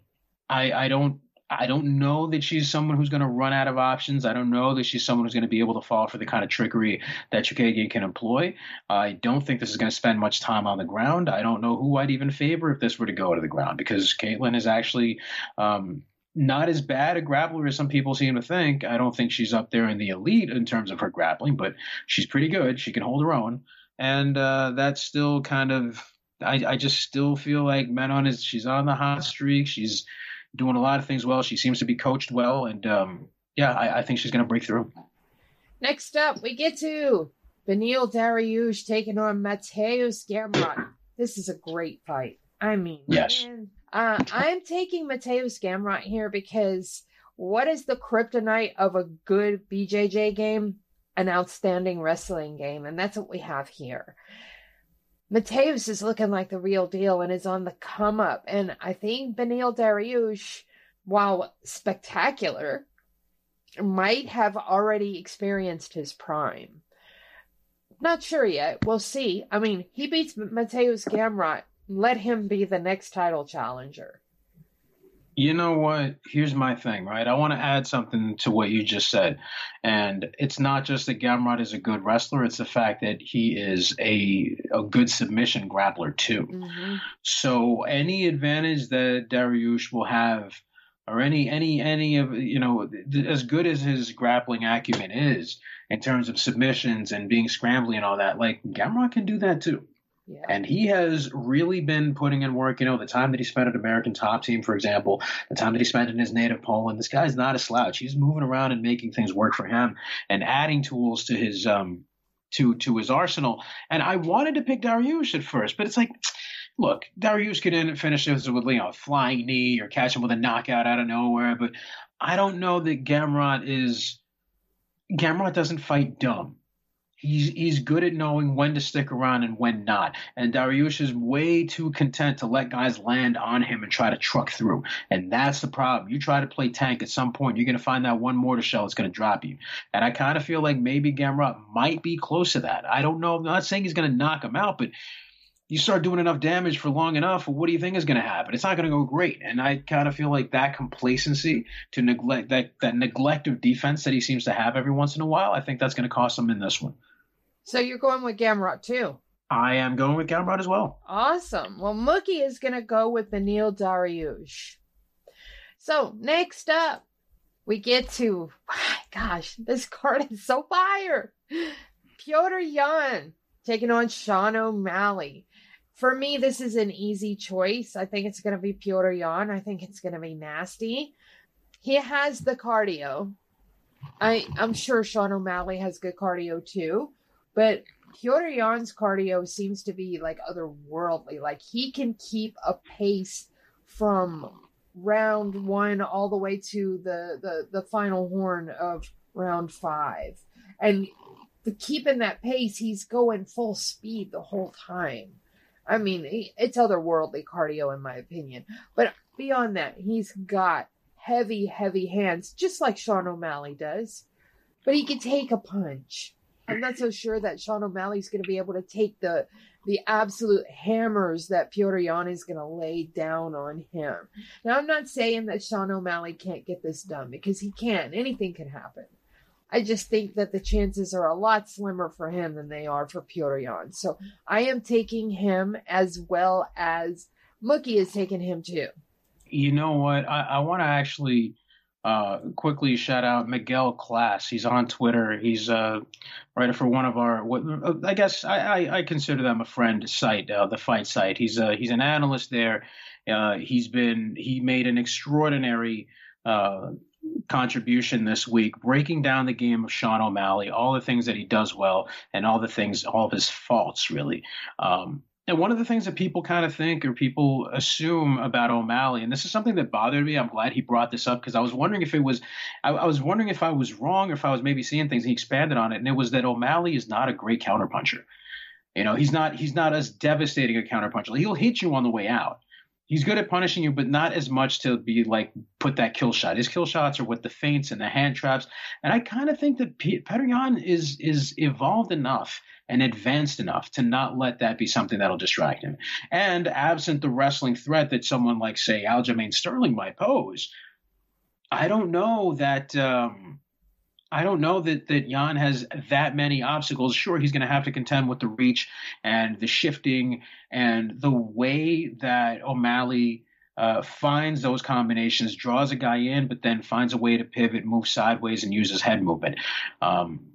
C: I I don't I don't know that she's someone who's going to run out of options. I don't know that she's someone who's going to be able to fall for the kind of trickery that Chookagian can employ. I don't think this is going to spend much time on the ground. I don't know who I'd even favor if this were to go to the ground because Katlyn is actually um, not as bad a grappler as some people seem to think. I don't think she's up there in the elite in terms of her grappling, but she's pretty good. She can hold her own. And uh, that's still kind of, I, I just still feel like Manon is, she's on the hot streak. She's, doing a lot of things well. She seems to be coached well, and um, yeah, I, I, think she's going to break through.
B: Next up, we get to Beneil Dariush taking on Mateusz Gamrot. This is a great fight. I mean,
C: yes.
B: Man, uh, I'm taking Mateusz Gamrot here because what is the kryptonite of a good BJJ game? An outstanding wrestling game, and that's what we have here. Mateusz is looking like the real deal and is on the come up. And I think Beneil Dariush, while spectacular, might have already experienced his prime. Not sure yet. We'll see. I mean, he beats Mateusz Gamrot. Let him be the next title challenger.
C: You know what? Here's my thing, right? I want to add something to what you just said. And it's not just that Gamrot is a good wrestler, it's the fact that he is a a good submission grappler too. Mm-hmm. So any advantage that Dariush will have or any any any of you know as good as his grappling acumen is in terms of submissions and being scrambly and all that, like Gamrot can do that too. And he has really been putting in work. You know, the time that he spent at American Top Team, for example, the time that he spent in his native Poland. This guy's not a slouch. He's moving around and making things work for him and adding tools to his um to to his arsenal. And I wanted to pick Dariush at first, but it's like. Look, Dariush could finish this with you know a flying knee or catch him with a knockout out of nowhere, but I don't know that Gamrot is Gamrot doesn't fight dumb he's he's good at knowing when to stick around and when not. And Dariush is way too content to let guys land on him and try to truck through. And that's the problem. You try to play tank at some point, you're going to find that one mortar shell that's going to drop you. And I kind of feel like maybe Gamrot might be close to that. I don't know. I'm not saying he's going to knock him out, but you start doing enough damage for long enough, what do you think is going to happen? It's not going to go great. And I kind of feel like that complacency to neglect that that neglect of defense that he seems to have every once in a while, I think that's going to cost him in this one.
B: So you're going with Gamrot too?
C: I am going with Gamrot as well.
B: Awesome. Well, Mookie is going to go with Beneil Dariush. So next up, we get to, my gosh, this card is so fire. Petr Yan taking on Sean O'Malley. For me, this is an easy choice. I think it's going to be Petr Yan. I think it's going to be nasty. He has the cardio. I I'm sure Sean O'Malley has good cardio too. But Petr Yan's cardio seems to be like otherworldly. Like he can keep a pace from round one all the way to the the, the final horn of round five. And keeping that pace, he's going full speed the whole time. I mean, it's otherworldly cardio in my opinion. But beyond that, he's got heavy, heavy hands, just like Sean O'Malley does. But he can take a punch. I'm not so sure that Sean O'Malley's going to be able to take the the absolute hammers that Petr Yan is going to lay down on him. Now, I'm not saying that Sean O'Malley can't get this done because he can. Anything can happen. I just think that the chances are a lot slimmer for him than they are for Petr Yan. So I am taking him as well as Mookie is taking him too.
C: You know what? I, I want to actually uh, quickly shout out Miguel Class. He's on Twitter. He's a uh, writer for one of our, what, I guess I, I, I, consider them a friend site, uh, the fight site. He's a, he's an analyst there. Uh, he's been he made an extraordinary uh, contribution this week, breaking down the game of Sean O'Malley, all the things that he does well, and all the things, all of his faults, really. Um, and one of the things that people kind of think or people assume about O'Malley, and this is something that bothered me. I'm glad he brought this up because I was wondering if it was, I, I, was wondering if I was wrong or if I was maybe seeing things. He expanded on it, and it was that O'Malley is not a great counterpuncher. You know, he's not he's not as devastating a counterpuncher. He'll hit you on the way out he's good at punishing you, but not as much to be like put that kill shot. His kill shots are with the feints and the hand traps, and I kind of think that P- Petr Yan is is evolved enough and advanced enough to not let that be something that'll distract him. And absent the wrestling threat that someone like say Aljamain Sterling might pose, I don't know that. Um, I don't know that that Yan has that many obstacles. Sure, he's going to have to contend with the reach and the shifting and the way that O'Malley uh, finds those combinations, draws a guy in, but then finds a way to pivot, move sideways, and uses head movement. Um,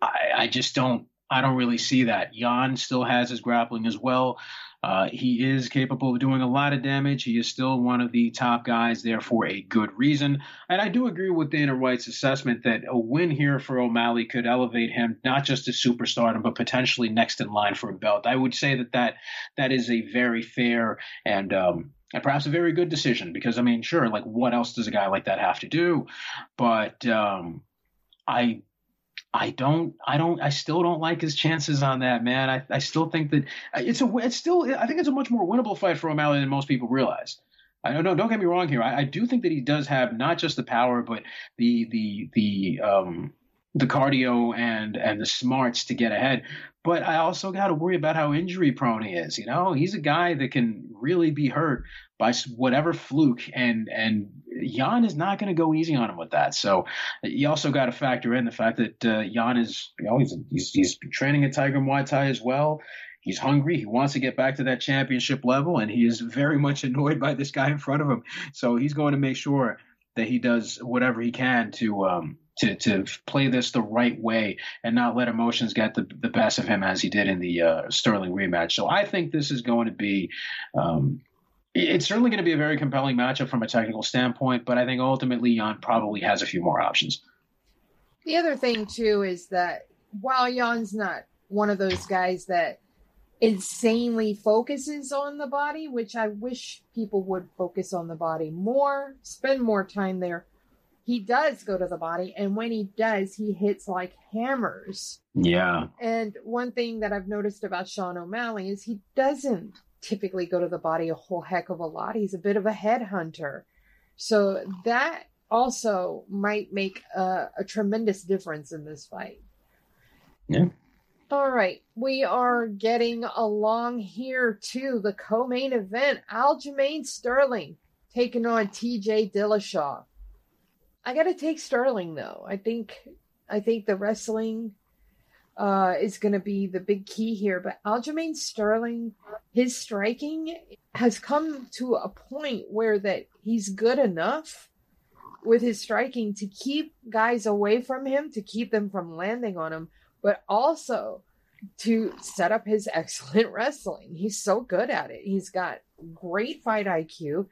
C: I, I just don't. I don't really see that. Yan still has his grappling as well. Uh, he is capable of doing a lot of damage. He is still one of the top guys there for a good reason. And I do agree with Dana White's assessment that a win here for O'Malley could elevate him not just to superstardom, but potentially next in line for a belt. I would say that that, that is a very fair and um, and perhaps a very good decision because I mean, sure, like what else does a guy like that have to do? But um, I I don't, I don't, I still don't like his chances on that, man. I, I still think that it's a, it's still, I think it's a much more winnable fight for O'Malley than most people realize. I don't. Don't get me wrong here. I, I do think that he does have not just the power, but the the the um the cardio and and the smarts to get ahead. But I also got to worry about how injury prone he is. You know, he's a guy that can really be hurt by whatever fluke, and and Yan is not going to go easy on him with that. So you also got to factor in the fact that uh, Yan is, you know, he's, he's he's training at Tiger Muay Thai as well. He's hungry. He wants to get back to that championship level, and he is very much annoyed by this guy in front of him. So he's going to make sure that he does whatever he can to um, to to play this the right way and not let emotions get the, the best of him as he did in the uh, Sterling rematch. So I think this is going to be um, it's certainly going to be a very compelling matchup from a technical standpoint, but I think ultimately Yan probably has a few more options.
B: The other thing too is that while Yan's not one of those guys that insanely focuses on the body, which I wish people would focus on the body more, spend more time there. He does go to the body, and when he does, he hits like hammers.
C: Yeah.
B: And one thing that I've noticed about Sean O'Malley is he doesn't typically go to the body a whole heck of a lot. He's a bit of a headhunter. So that also might make a, a tremendous difference in this fight.
C: Yeah.
B: All right, we are getting along here to the co-main event. Aljamain Sterling taking on TJ Dillashaw. I got to take Sterling though. I think I think the wrestling uh, is going to be the big key here. But Aljamain Sterling, his striking has come to a point where that he's good enough with his striking to keep guys away from him, to keep them from landing on him, but also to set up his excellent wrestling. He's so good at it. He's got great fight IQ.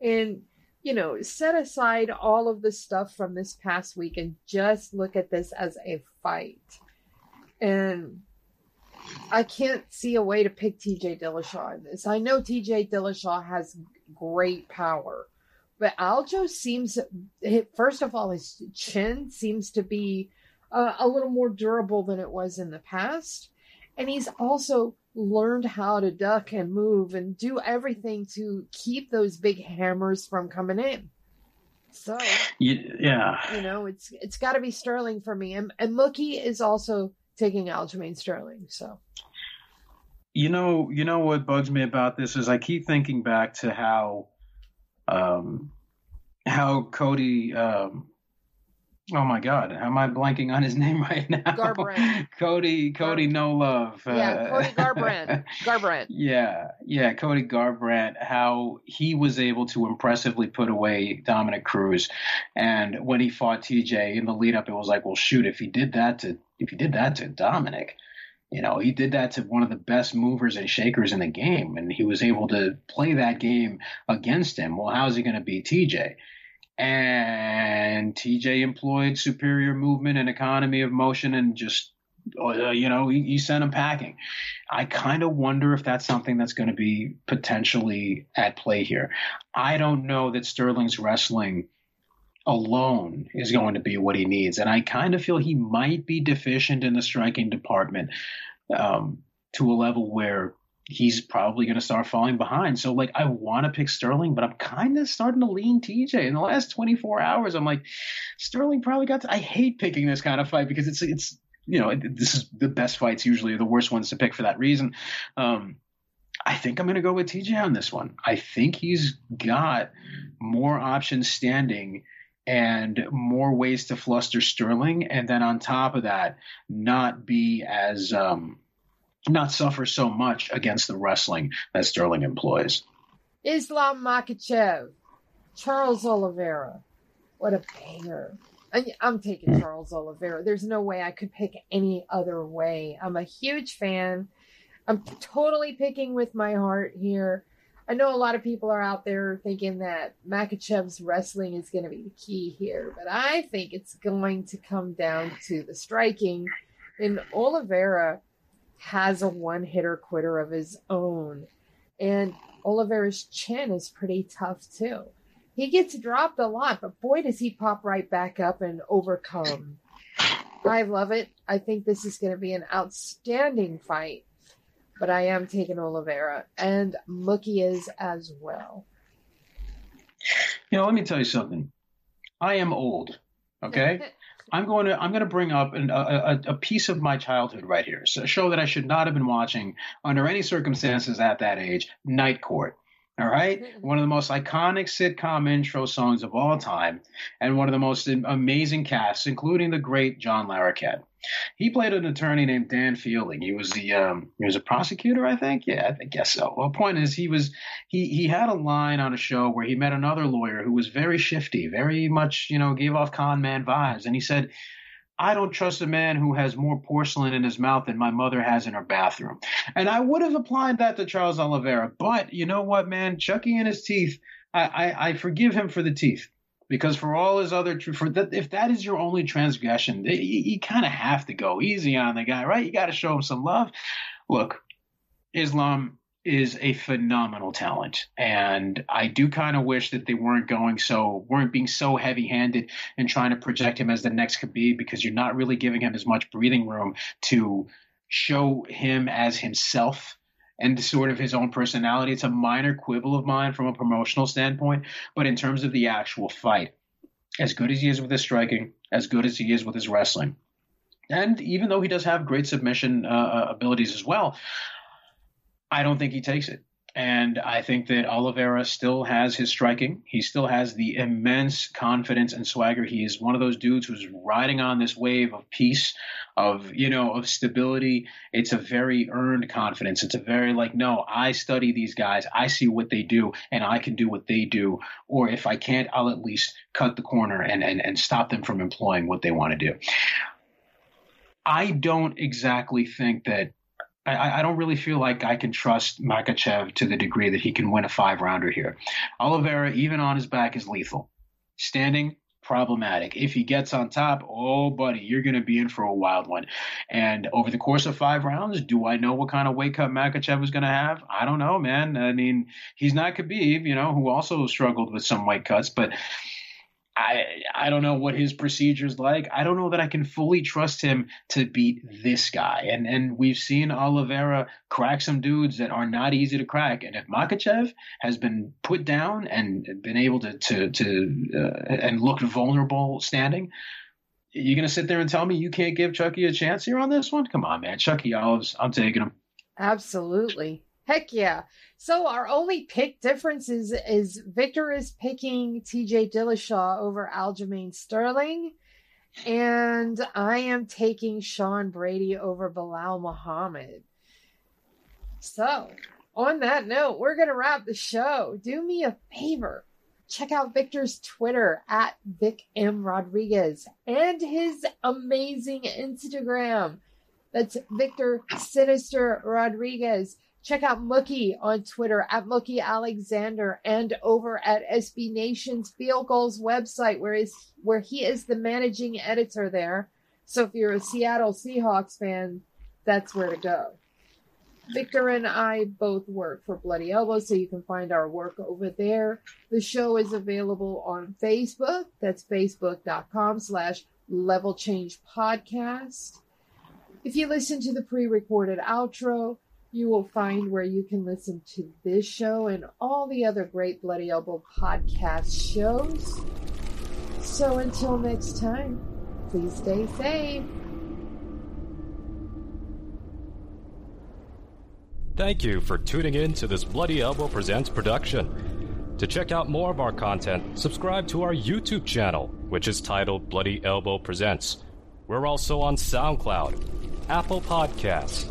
B: And, you know, set aside all of the stuff from this past week and just look at this as a fight. And I can't see a way to pick TJ Dillashaw in this. I know TJ Dillashaw has great power, but Aljo seems, first of all, his chin seems to be uh, a little more durable than it was in the past. And he's also learned how to duck and move and do everything to keep those big hammers from coming in. So
C: yeah,
B: you know, it's it's got to be Sterling for me, and and Mookie is also taking Aljamain Sterling. So,
C: you know, you know what bugs me about this is I keep thinking back to how, um, how Cody, um, Oh my God, am I blanking on his name right now?
B: Garbrandt.
C: Cody, Cody, Gar- no love.
B: Yeah, uh, Cody Garbrandt. Garbrandt.
C: Yeah, yeah, Cody Garbrandt. How he was able to impressively put away Dominick Cruz, and when he fought TJ in the lead up, it was like, well, shoot, if he did that to if he did that to Dominick, you know, he did that to one of the best movers and shakers in the game, and he was able to play that game against him. Well, how's he going to beat TJ? And TJ employed superior movement and economy of motion and just uh, you know he, he sent him packing. I kind of wonder if that's something that's going to be potentially at play here. I don't know that Sterling's wrestling alone is going to be what he needs, and I kind of feel he might be deficient in the striking department um, to a level where he's probably going to start falling behind. So like I want to pick Sterling, but I'm kind of starting to lean TJ. In the last 24 hours, I'm like Sterling probably got. To, I hate picking this kind of fight because it's it's you know this is the best fights usually are the worst ones to pick for that reason. Um, I think I'm going to go with TJ on this one. I think he's got more options standing and more ways to fluster Sterling, and then on top of that, not be as um, not suffer so much against the wrestling that Sterling employs.
B: Islam Makhachev, Charles Oliveira. What a banger. I'm taking hmm. Charles Oliveira. There's no way I could pick any other way. I'm a huge fan. I'm totally picking with my heart here. I know a lot of people are out there thinking that Makhachev's wrestling is going to be the key here, but I think it's going to come down to the striking. In Oliveira, has a one hitter quitter of his own. And Oliveira's chin is pretty tough too. He gets dropped a lot, but boy, does he pop right back up and overcome. I love it. I think this is going to be an outstanding fight, but I am taking Oliveira, and Mookie is as well.
C: You know, let me tell you something. I am old, okay? I'm going to I'm going to bring up an, a, a piece of my childhood right here. So a show that I should not have been watching under any circumstances at that age, Night Court. All right, one of the most iconic sitcom intro songs of all time, and one of the most amazing casts, including the great John Larroquette. He played an attorney named Dan Fielding. He was the um, he was a prosecutor, I think. Yeah, I think, guess so. Well, point is, he was he he had a line on a show where he met another lawyer who was very shifty, very much you know gave off con man vibes, and he said. I don't trust a man who has more porcelain in his mouth than my mother has in her bathroom. And I would have applied that to Charles Oliveira. But you know what, man? Chucky and his teeth, I, I, I forgive him for the teeth because for all his other for that if that is your only transgression you, you kind of have to go easy on the guy right you got to show him some love look islam is a phenomenal talent and i do kind of wish that they weren't going so weren't being so heavy-handed and trying to project him as the next Khabib because you're not really giving him as much breathing room to show him as himself and sort of his own personality. It's a minor quibble of mine from a promotional standpoint, but in terms of the actual fight, as good as he is with his striking, as good as he is with his wrestling, and even though he does have great submission uh, uh abilities as well, I don't think he takes it. And I think that Oliveira still has his striking. He still has the immense confidence and swagger. He is one of those dudes who's riding on this wave of peace, of, you know, of stability. It's a very earned confidence. It's a very like, no, I study these guys. I see what they do and I can do what they do. Or if I can't, I'll at least cut the corner and, and, and stop them from employing what they want to do. I don't exactly think that I, I, don't really feel like I can trust Makhachev to the degree that he can win a five rounder here. Oliveira, even on his back, is lethal. Standing, problematic. If he gets on top, oh, buddy, you're going to be in for a wild one. And over the course of five rounds, do I know what kind of weight cut Makhachev is going to have? I don't know, man. I mean, he's not Khabib, you know, who also struggled with some weight cuts, but I I don't know what his procedure's like. I don't know that I can fully trust him to beat this guy. And and we've seen Oliveira crack some dudes that are not easy to crack. And if Makhachev has been put down and been able to to to uh, and looked vulnerable standing, you're gonna sit there and tell me you can't give Chucky a chance here on this one? Come on, man, Chucky Olives, I'm taking him.
B: Absolutely. Heck yeah. So our only pick difference is, is Victor is picking TJ Dillashaw over Aljamain Sterling. And I am taking Sean Brady over Belal Muhammad. So, on that note, we're going to wrap the show. Do me a favor. Check out Victor's Twitter at Vic M. Rodriguez and his amazing Instagram. That's Victor Sinister Rodriguez. Check out Mookie on Twitter at Mookie Alexander and over at SB Nation's Field Gulls website, where is where he is the managing editor there. So if you're a Seattle Seahawks fan, that's where to go. Victor and I both work for Bloody Elbow, so you can find our work over there. The show is available on Facebook. That's facebook.com slash level change podcast. If you listen to the pre-recorded outro, you will find where you can listen to this show and all the other great Bloody Elbow podcast shows. So until next time, please stay safe.
A: Thank you for tuning in to this Bloody Elbow Presents production. To check out more of our content, subscribe to our YouTube channel, which is titled Bloody Elbow Presents. We're also on SoundCloud, Apple Podcasts,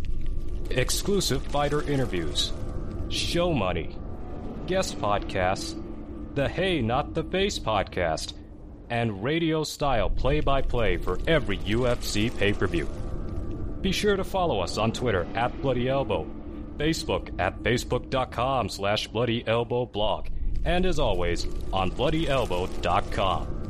A: exclusive fighter interviews, show money, guest podcasts, the Hey Not the Face podcast, and radio style play by play for every UFC pay per view. Be sure to follow us on Twitter at Bloody Elbow, Facebook at facebook.com slash Bloody Elbow blog, and as always, on bloodyelbow.com.